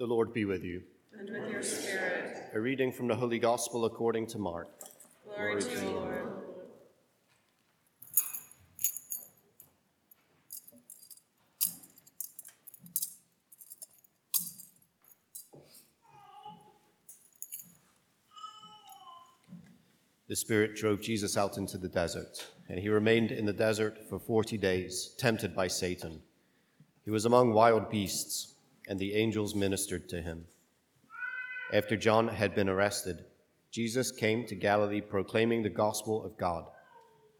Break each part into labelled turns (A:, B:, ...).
A: The Lord be with you.
B: And with your spirit.
A: A reading from the Holy Gospel according to Mark.
B: Glory, Glory to you, Lord.
A: The Spirit drove Jesus out into the desert, and he remained in the desert for 40 days, tempted by Satan. He was among wild beasts, and the angels ministered to him. After John had been arrested, Jesus came to Galilee proclaiming the gospel of God.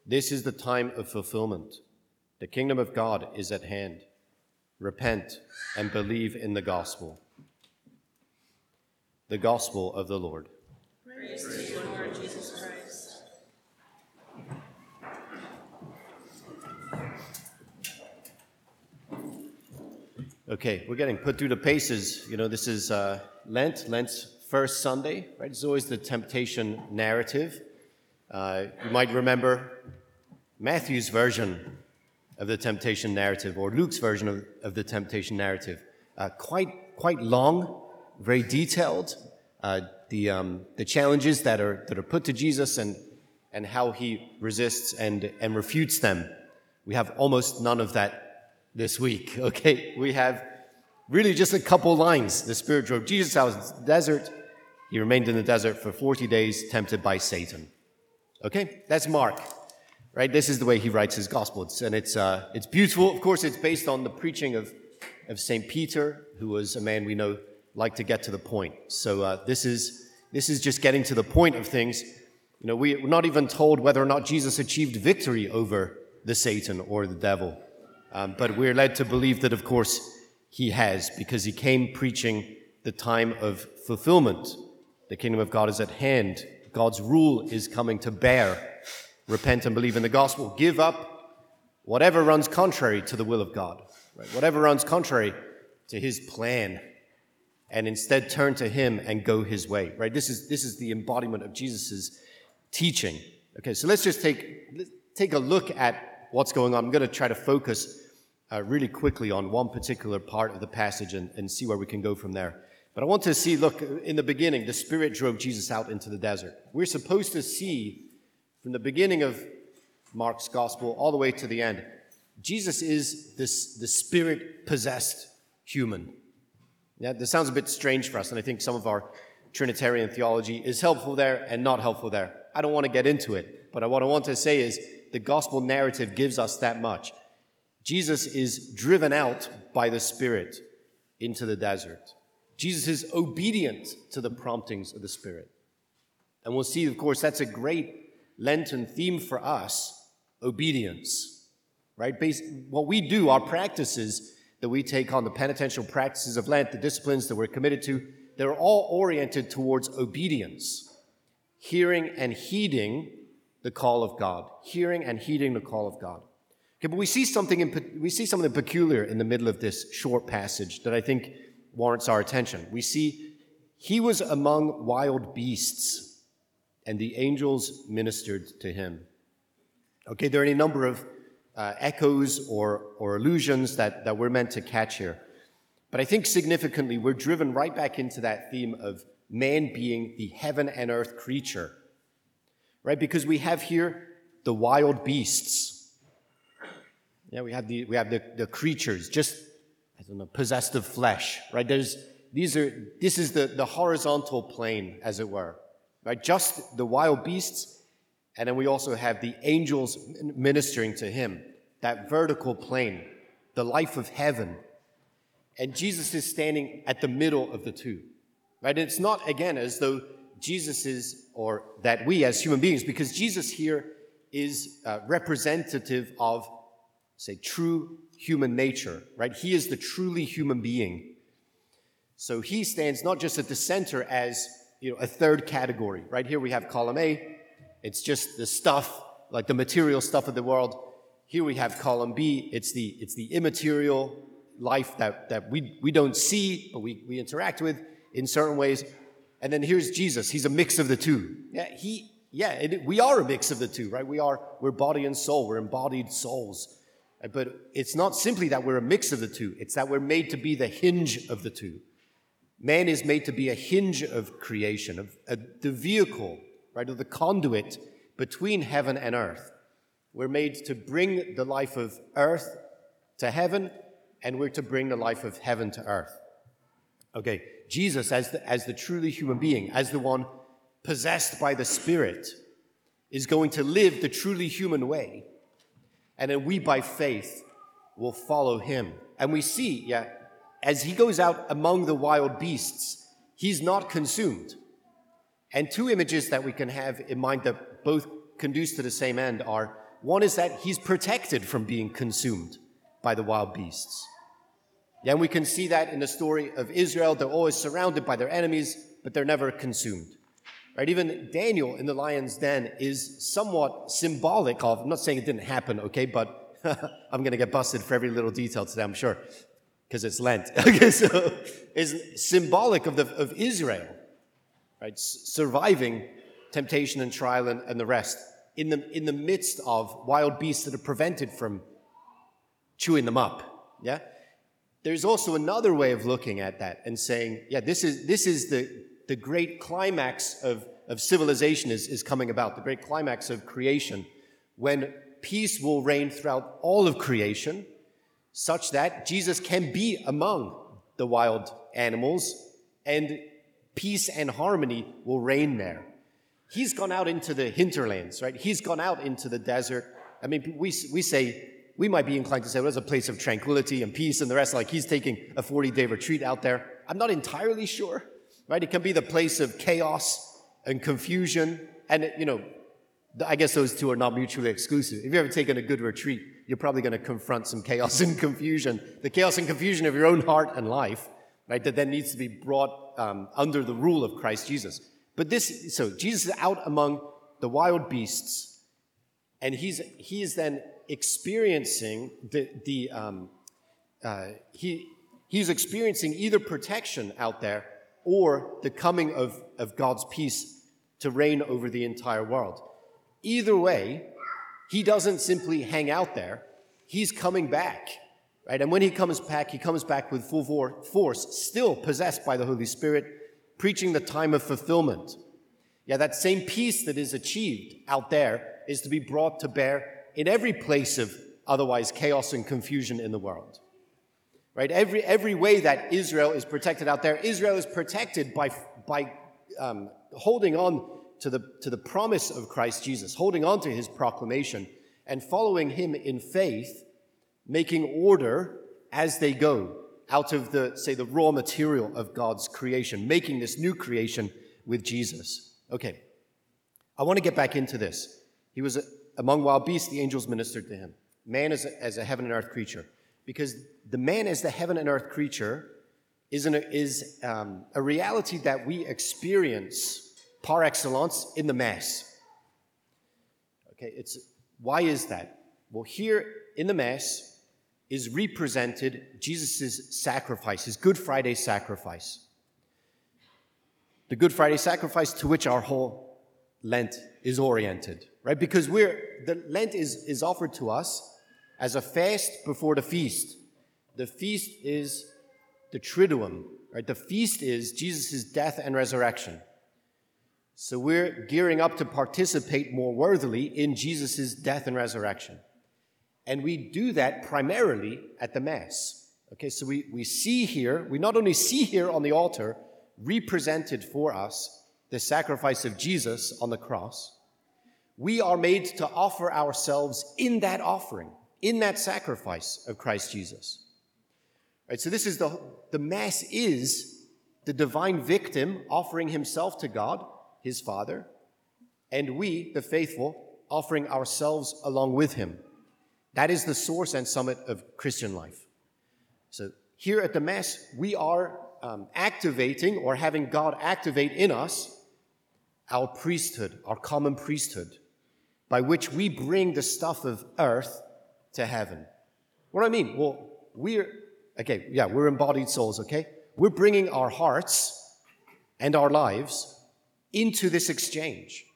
A: This is the time of fulfillment. The kingdom of God is at hand. Repent and believe in the gospel. The gospel of the Lord.
B: Praise you, Lord Jesus Christ.
A: Okay, we're getting put through the paces. You know, this is uh, Lent, Lent's first Sunday, right? It's always the temptation narrative. Uh, you might remember Matthew's version of the temptation narrative or Luke's version of, of the temptation narrative. Uh, quite, quite long, very detailed. Uh, the, um, the challenges that are, that are put to Jesus and, and how he resists and, and refutes them. We have almost none of that this week, okay? We have really just a couple lines. The Spirit drove Jesus out of the desert. He remained in the desert for 40 days, tempted by Satan. Okay? That's Mark, right? This is the way he writes his gospel. It's, and it's, uh, it's beautiful. Of course, it's based on the preaching of, of St. Peter, who was a man we know liked to get to the point. So uh, this, is, this is just getting to the point of things. You know, we're not even told whether or not Jesus achieved victory over the Satan or the devil. Um, but we're led to believe that, of course, he has, because he came preaching the time of fulfillment. The kingdom of God is at hand. God's rule is coming to bear. Repent and believe in the gospel. Give up whatever runs contrary to the will of God, right? whatever runs contrary to his plan, and instead turn to him and go his way. Right? This is this is the embodiment of Jesus' teaching. Okay, so let's just take take a look at what's going on. I'm going to try to focus uh, really quickly on one particular part of the passage and, and see where we can go from there. But I want to see, look, in the beginning, the Spirit drove Jesus out into the desert. We're supposed to see from the beginning of Mark's gospel all the way to the end, Jesus is this, the Spirit possessed human. Yeah, this sounds a bit strange for us, and I think some of our Trinitarian theology is helpful there and not helpful there. I don't want to get into it, but what I want to say is the gospel narrative gives us that much. Jesus is driven out by the Spirit into the desert. Jesus is obedient to the promptings of the Spirit. And we'll see, of course, that's a great Lenten theme for us obedience, right? Based, what we do, our practices that we take on, the penitential practices of Lent, the disciplines that we're committed to, they're all oriented towards obedience, hearing and heeding the call of God, hearing and heeding the call of God. Okay, but we see something in, we see something peculiar in the middle of this short passage that I think warrants our attention. We see he was among wild beasts, and the angels ministered to him. Okay, there are any number of uh, echoes or, or allusions that, that we're meant to catch here. But I think significantly, we're driven right back into that theme of man being the heaven and earth creature, right? Because we have here the wild beasts yeah, we have the, we have the, the creatures, just, I don't know, possessed of flesh, right? There's, these are, this is the, the horizontal plane, as it were, right? Just the wild beasts, and then we also have the angels ministering to him, that vertical plane, the life of heaven. And Jesus is standing at the middle of the two, right? And it's not, again, as though Jesus is, or that we as human beings, because Jesus here is uh, representative of say, true human nature, right? He is the truly human being. So he stands not just at the center as, you know, a third category, right? Here we have column A. It's just the stuff, like the material stuff of the world. Here we have column B. It's the, it's the immaterial life that, that we, we don't see, but we, we interact with in certain ways. And then here's Jesus. He's a mix of the two. Yeah, he, yeah, it, we are a mix of the two, right? We are, we're body and soul. We're embodied souls. Uh, but it's not simply that we're a mix of the two, it's that we're made to be the hinge of the two. Man is made to be a hinge of creation, of, of the vehicle, right, of the conduit between heaven and earth. We're made to bring the life of earth to heaven, and we're to bring the life of heaven to earth. Okay, Jesus, as the, as the truly human being, as the one possessed by the Spirit, is going to live the truly human way. And then we, by faith, will follow him. And we see, yeah, as he goes out among the wild beasts, he's not consumed. And two images that we can have in mind that both conduce to the same end are one is that he's protected from being consumed by the wild beasts. And we can see that in the story of Israel. They're always surrounded by their enemies, but they're never consumed. Right? Even Daniel in the lion's den is somewhat symbolic of, I'm not saying it didn't happen, okay, but I'm going to get busted for every little detail today, I'm sure, because it's Lent. okay, so is symbolic of, the, of Israel, right? S- surviving temptation and trial and, and the rest in the, in the midst of wild beasts that are prevented from chewing them up. Yeah? There's also another way of looking at that and saying, yeah, this is, this is the, the great climax of, of civilization is, is coming about, the great climax of creation, when peace will reign throughout all of creation, such that Jesus can be among the wild animals and peace and harmony will reign there. He's gone out into the hinterlands, right? He's gone out into the desert. I mean, we, we say, we might be inclined to say, well, it's a place of tranquility and peace and the rest, like he's taking a 40 day retreat out there. I'm not entirely sure, right? It can be the place of chaos and confusion. And, you know, I guess those two are not mutually exclusive. If you've ever taken a good retreat, you're probably going to confront some chaos and confusion. The chaos and confusion of your own heart and life, right, that then needs to be brought um, under the rule of Christ Jesus. But this, so Jesus is out among the wild beasts, and he's he is then experiencing the the um, uh, he he's experiencing either protection out there or the coming of of God's peace to reign over the entire world. Either way, he doesn't simply hang out there; he's coming back. Right? And when he comes back, he comes back with full force, still possessed by the Holy Spirit, preaching the time of fulfillment. Yeah, that same peace that is achieved out there is to be brought to bear in every place of otherwise chaos and confusion in the world. Right? Every, every way that Israel is protected out there, Israel is protected by, by um, holding on to the, to the promise of Christ Jesus, holding on to his proclamation, and following him in faith, making order as they go out of the, say, the raw material of God's creation, making this new creation with Jesus. Okay, I want to get back into this. He was a, among wild beasts, the angels ministered to him. Man as a, as a heaven and earth creature. Because the man as the heaven and earth creature is, an, is um, a reality that we experience par excellence in the Mass. Okay, it's, why is that? Well, here in the Mass, is represented Jesus' sacrifice, his Good Friday sacrifice. The Good Friday sacrifice to which our whole Lent is oriented, right? Because we're, the Lent is, is offered to us as a fast before the feast. The feast is the Triduum, right? The feast is Jesus' death and resurrection. So we're gearing up to participate more worthily in Jesus' death and resurrection. And we do that primarily at the Mass. Okay, so we, we see here, we not only see here on the altar, represented for us, the sacrifice of Jesus on the cross, we are made to offer ourselves in that offering, in that sacrifice of Christ Jesus. Right, so this is the, the Mass is the divine victim offering himself to God, his Father, and we, the faithful, offering ourselves along with him. That is the source and summit of Christian life. So here at the Mass, we are um, activating or having God activate in us our priesthood, our common priesthood, by which we bring the stuff of earth to heaven. What do I mean? Well, we're, okay, yeah, we're embodied souls, okay? We're bringing our hearts and our lives into this exchange.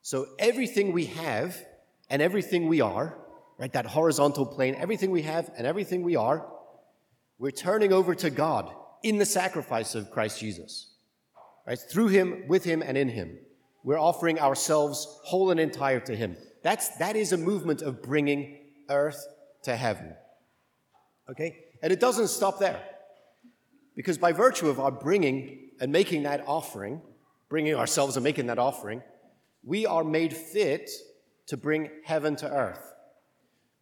A: So everything we have and everything we are right? That horizontal plane, everything we have and everything we are, we're turning over to God in the sacrifice of Christ Jesus. Right? Through him, with him, and in him. We're offering ourselves whole and entire to him. That's, that is a movement of bringing earth to heaven. Okay? And it doesn't stop there. Because by virtue of our bringing and making that offering, bringing ourselves and making that offering, we are made fit to bring heaven to earth.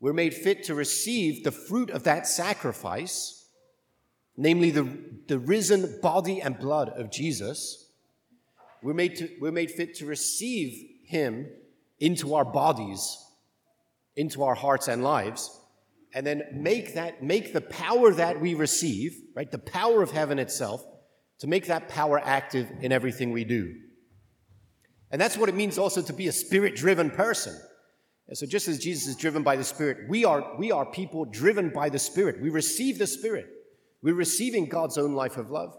A: We're made fit to receive the fruit of that sacrifice, namely the, the risen body and blood of Jesus. We're made, to, we're made fit to receive Him into our bodies, into our hearts and lives, and then make that, make the power that we receive, right, the power of heaven itself, to make that power active in everything we do. And that's what it means also to be a spirit driven person. And so, just as Jesus is driven by the Spirit, we are, we are people driven by the Spirit. We receive the Spirit. We're receiving God's own life of love.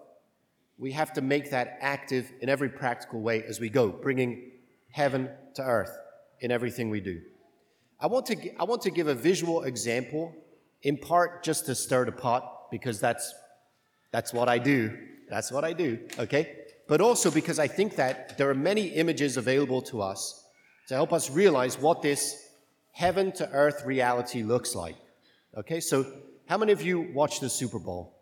A: We have to make that active in every practical way as we go, bringing heaven to earth in everything we do. I want to, I want to give a visual example, in part just to stir the pot, because that's, that's what I do. That's what I do, okay? But also because I think that there are many images available to us to help us realize what this heaven to earth reality looks like. Okay, so how many of you watch the Super Bowl?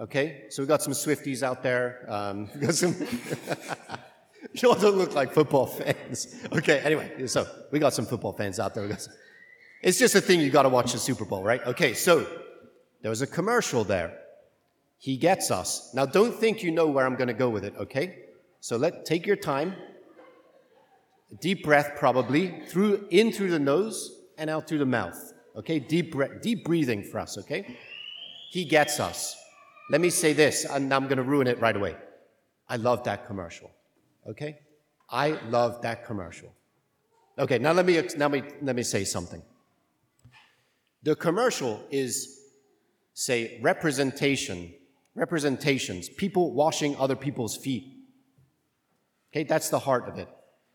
A: Okay, so we got some Swifties out there. Um, got some. you all don't look like football fans. Okay, anyway, so we got some football fans out there. Some... It's just a thing you got to watch the Super Bowl, right? Okay, so there was a commercial there. He gets us. Now, don't think you know where I'm going to go with it. Okay, so let take your time. Deep breath, probably through in through the nose and out through the mouth. Okay, deep breath, deep breathing for us. Okay, he gets us. Let me say this, and I'm going to ruin it right away. I love that commercial. Okay? I love that commercial. Okay, now let me, now me, let me say something. The commercial is, say, representation, representations, people washing other people's feet. Okay, that's the heart of it.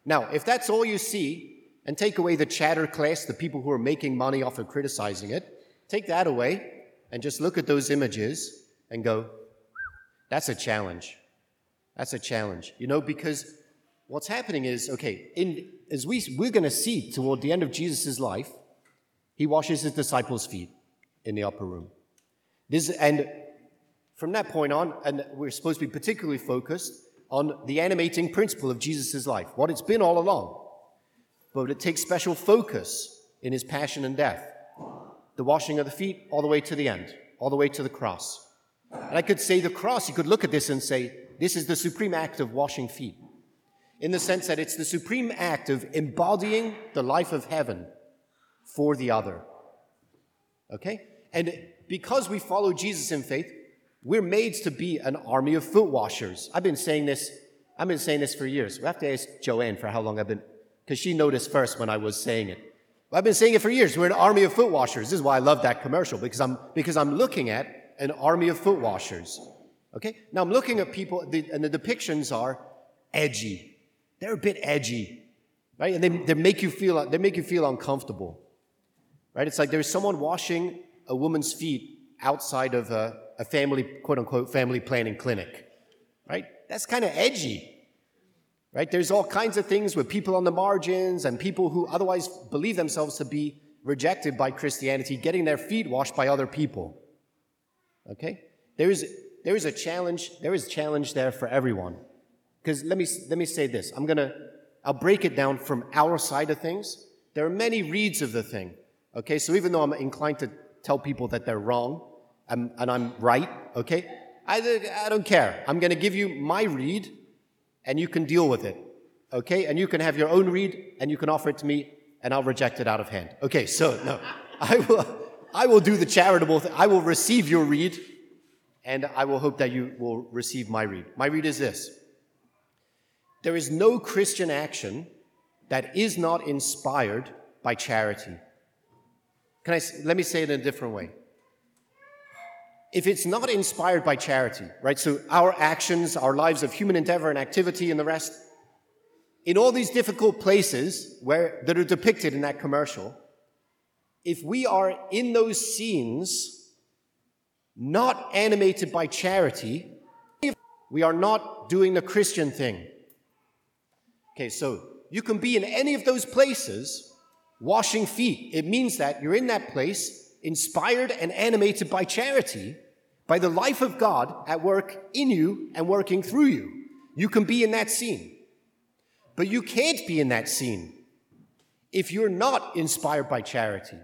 A: Now, if that's all you see, and take away the chatter class, the people who are making money off of criticizing it, take that away and just look at those images and go, that's a challenge. That's a challenge, you know, because what's happening is, okay, in, as we, we're going to see toward the end of Jesus' life, he washes his disciples' feet in the upper room. This, and from that point on, and we're supposed to be particularly focused on the animating principle of Jesus' life, what it's been all along. But it takes special focus in his passion and death. The washing of the feet all the way to the end, all the way to the cross. And I could say the cross, you could look at this and say, this is the supreme act of washing feet, in the sense that it's the supreme act of embodying the life of heaven for the other. Okay? And because we follow Jesus in faith, we're made to be an army of foot washers. I've been saying this, I've been saying this for years. We have to ask Joanne for how long I've been, because she noticed first when I was saying it. I've been saying it for years. We're an army of foot washers. This is why I love that commercial, because I'm, because I'm looking at an army of foot washers. Okay? Now I'm looking at people, and the depictions are edgy. They're a bit edgy, right? And they, they, make you feel, they make you feel uncomfortable, right? It's like there's someone washing a woman's feet outside of a, a family, quote unquote, family planning clinic, right? That's kind of edgy, right? There's all kinds of things with people on the margins and people who otherwise believe themselves to be rejected by Christianity getting their feet washed by other people. Okay? There is, there is a challenge, there is challenge there for everyone. Because let me, let me say this. I'm gonna, I'll break it down from our side of things. There are many reads of the thing. Okay, so even though I'm inclined to tell people that they're wrong, I'm, and I'm right, okay, I, I don't care. I'm gonna give you my read, and you can deal with it. Okay, and you can have your own read, and you can offer it to me, and I'll reject it out of hand. Okay, so no, I will. I will do the charitable thing. I will receive your read, and I will hope that you will receive my read. My read is this There is no Christian action that is not inspired by charity. Can I, let me say it in a different way. If it's not inspired by charity, right, so our actions, our lives of human endeavor and activity and the rest, in all these difficult places where, that are depicted in that commercial, if we are in those scenes not animated by charity, we are not doing the Christian thing. Okay, so you can be in any of those places washing feet. It means that you're in that place inspired and animated by charity, by the life of God at work in you and working through you. You can be in that scene. But you can't be in that scene if you're not inspired by charity,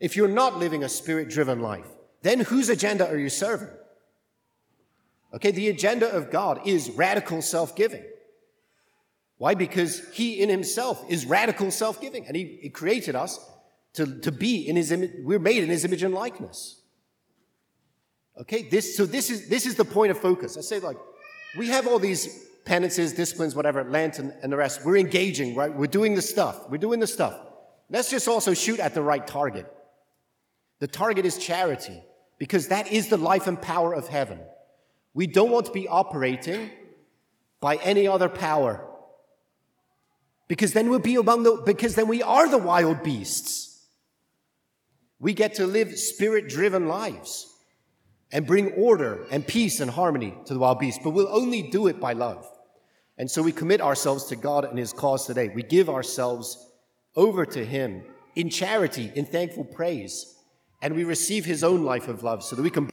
A: if you're not living a spirit driven life. Then whose agenda are you serving? Okay, the agenda of God is radical self giving. Why? Because He in Himself is radical self giving, and he, he, created us to, to be in His image. We're made in His image and likeness. Okay, this, so this is, this is the point of focus. I say, like, we have all these penances, disciplines, whatever, and, and the rest. We're engaging, right? We're doing the stuff. We're doing the stuff. Let's just also shoot at the right target. The target is charity, because that is the life and power of heaven. We don't want to be operating by any other power. Because then we'll be among the, because then we are the wild beasts. We get to live spirit driven lives and bring order and peace and harmony to the wild beasts, but we'll only do it by love. And so we commit ourselves to God and His cause today. We give ourselves over to Him in charity, in thankful praise, and we receive His own life of love so that we can.